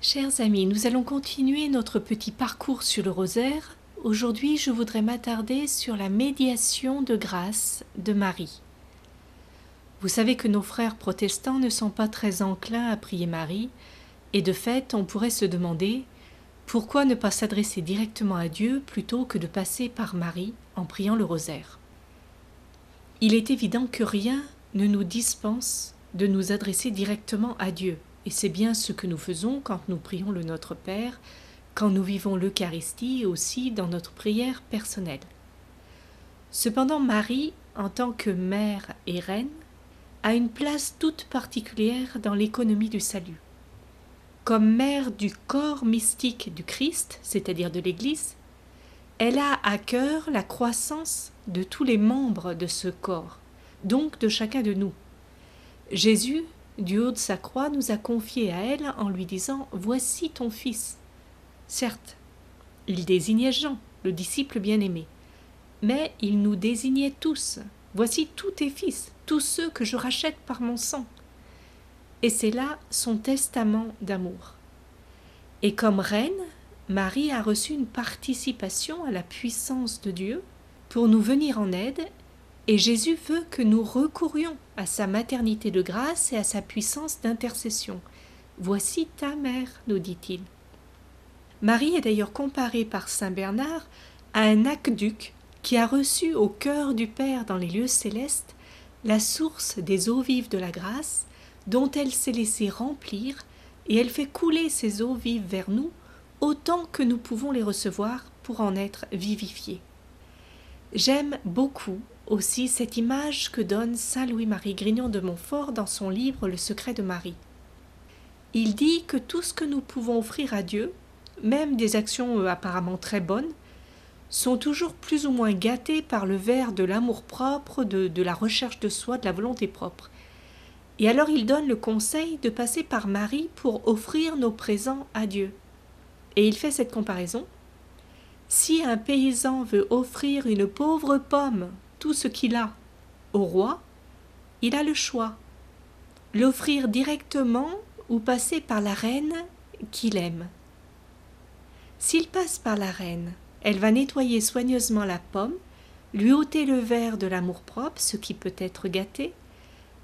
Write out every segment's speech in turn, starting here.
Chers amis, nous allons continuer notre petit parcours sur le rosaire. Aujourd'hui, je voudrais m'attarder sur la médiation de grâce de Marie. Vous savez que nos frères protestants ne sont pas très enclins à prier Marie, et de fait, on pourrait se demander pourquoi ne pas s'adresser directement à Dieu plutôt que de passer par Marie en priant le rosaire. Il est évident que rien ne nous dispense de nous adresser directement à Dieu. Et c'est bien ce que nous faisons quand nous prions le Notre Père, quand nous vivons l'Eucharistie et aussi dans notre prière personnelle. Cependant, Marie, en tant que mère et reine, a une place toute particulière dans l'économie du salut. Comme mère du corps mystique du Christ, c'est-à-dire de l'Église, elle a à cœur la croissance de tous les membres de ce corps, donc de chacun de nous. Jésus du haut de sa croix, nous a confié à elle en lui disant Voici ton fils. Certes, il désignait Jean, le disciple bien-aimé, mais il nous désignait tous. Voici tous tes fils, tous ceux que je rachète par mon sang. Et c'est là son testament d'amour. Et comme reine, Marie a reçu une participation à la puissance de Dieu pour nous venir en aide et Jésus veut que nous recourions à sa maternité de grâce et à sa puissance d'intercession. Voici ta mère, nous dit-il. Marie est d'ailleurs comparée par saint Bernard à un aqueduc qui a reçu au cœur du Père dans les lieux célestes la source des eaux vives de la grâce, dont elle s'est laissée remplir, et elle fait couler ces eaux vives vers nous autant que nous pouvons les recevoir pour en être vivifiés. J'aime beaucoup aussi cette image que donne saint Louis-Marie Grignon de Montfort dans son livre Le secret de Marie. Il dit que tout ce que nous pouvons offrir à Dieu, même des actions euh, apparemment très bonnes, sont toujours plus ou moins gâtées par le verre de l'amour-propre, de, de la recherche de soi, de la volonté propre. Et alors il donne le conseil de passer par Marie pour offrir nos présents à Dieu. Et il fait cette comparaison. Si un paysan veut offrir une pauvre pomme tout ce qu'il a au roi, il a le choix l'offrir directement ou passer par la reine qu'il aime. S'il passe par la reine, elle va nettoyer soigneusement la pomme, lui ôter le verre de l'amour-propre, ce qui peut être gâté,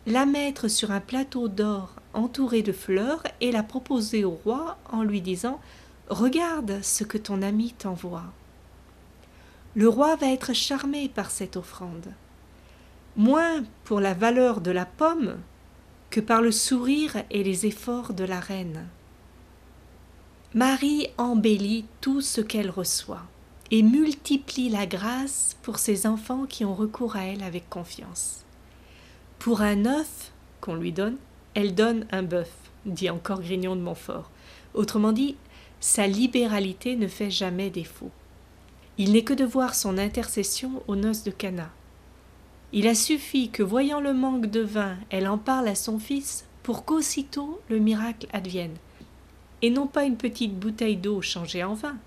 la mettre sur un plateau d'or entouré de fleurs et la proposer au roi en lui disant Regarde ce que ton ami t'envoie le roi va être charmé par cette offrande, moins pour la valeur de la pomme que par le sourire et les efforts de la reine. Marie embellit tout ce qu'elle reçoit et multiplie la grâce pour ses enfants qui ont recours à elle avec confiance. Pour un œuf qu'on lui donne, elle donne un bœuf, dit encore Grignon de Montfort. Autrement dit, sa libéralité ne fait jamais défaut. Il n'est que de voir son intercession aux noces de Cana. Il a suffi que, voyant le manque de vin, elle en parle à son fils pour qu'aussitôt le miracle advienne. Et non pas une petite bouteille d'eau changée en vin,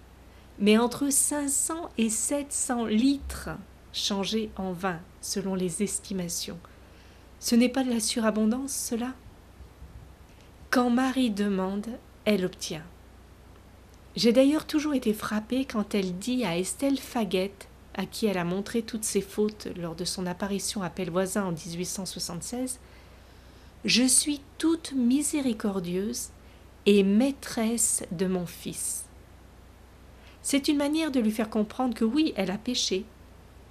mais entre cinq cents et sept cents litres changés en vin, selon les estimations. Ce n'est pas de la surabondance, cela? Quand Marie demande, elle obtient. J'ai d'ailleurs toujours été frappée quand elle dit à Estelle Faguette, à qui elle a montré toutes ses fautes lors de son apparition à Pellevoisin en 1876, Je suis toute miséricordieuse et maîtresse de mon fils. C'est une manière de lui faire comprendre que oui, elle a péché,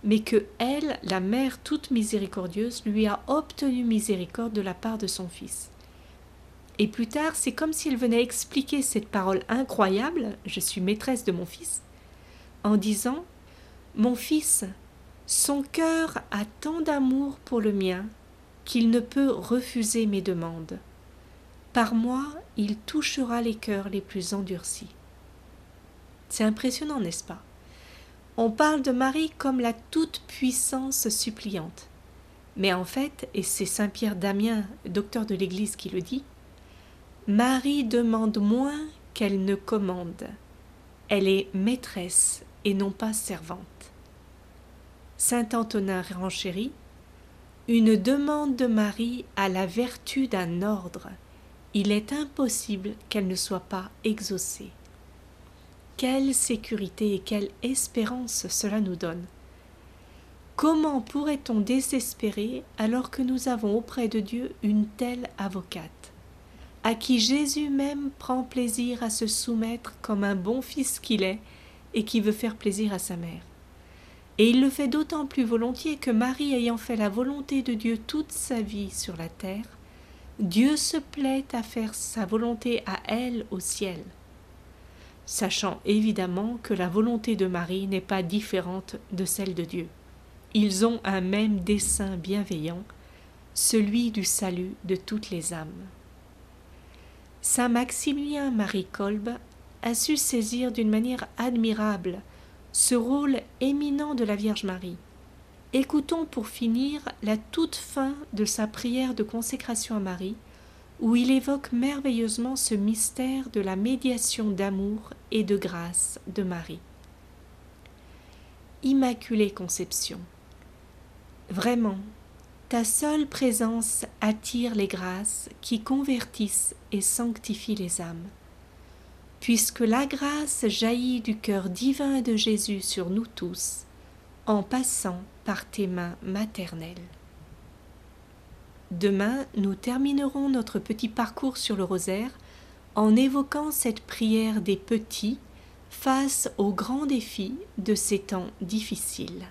mais que elle, la mère toute miséricordieuse, lui a obtenu miséricorde de la part de son fils. Et plus tard, c'est comme s'il venait expliquer cette parole incroyable, je suis maîtresse de mon fils, en disant Mon fils, son cœur a tant d'amour pour le mien qu'il ne peut refuser mes demandes. Par moi, il touchera les cœurs les plus endurcis. C'est impressionnant, n'est-ce pas? On parle de Marie comme la toute-puissance suppliante. Mais en fait, et c'est Saint Pierre Damien, docteur de l'Église, qui le dit, Marie demande moins qu'elle ne commande. Elle est maîtresse et non pas servante. Saint Antonin renchérit Une demande de Marie a la vertu d'un ordre. il est impossible qu'elle ne soit pas exaucée. Quelle sécurité et quelle espérance cela nous donne. Comment pourrait-on désespérer alors que nous avons auprès de Dieu une telle avocate, à qui Jésus même prend plaisir à se soumettre comme un bon fils qu'il est et qui veut faire plaisir à sa mère et il le fait d'autant plus volontiers que Marie ayant fait la volonté de Dieu toute sa vie sur la terre, Dieu se plaît à faire sa volonté à elle au ciel, sachant évidemment que la volonté de Marie n'est pas différente de celle de Dieu. Ils ont un même dessein bienveillant, celui du salut de toutes les âmes. Saint Maximilien Marie Kolb a su saisir d'une manière admirable ce rôle éminent de la Vierge Marie. Écoutons pour finir la toute fin de sa prière de consécration à Marie, où il évoque merveilleusement ce mystère de la médiation d'amour et de grâce de Marie. Immaculée Conception. Vraiment, ta seule présence attire les grâces qui convertissent et sanctifient les âmes puisque la grâce jaillit du cœur divin de Jésus sur nous tous, en passant par tes mains maternelles. Demain, nous terminerons notre petit parcours sur le rosaire en évoquant cette prière des petits face aux grands défis de ces temps difficiles.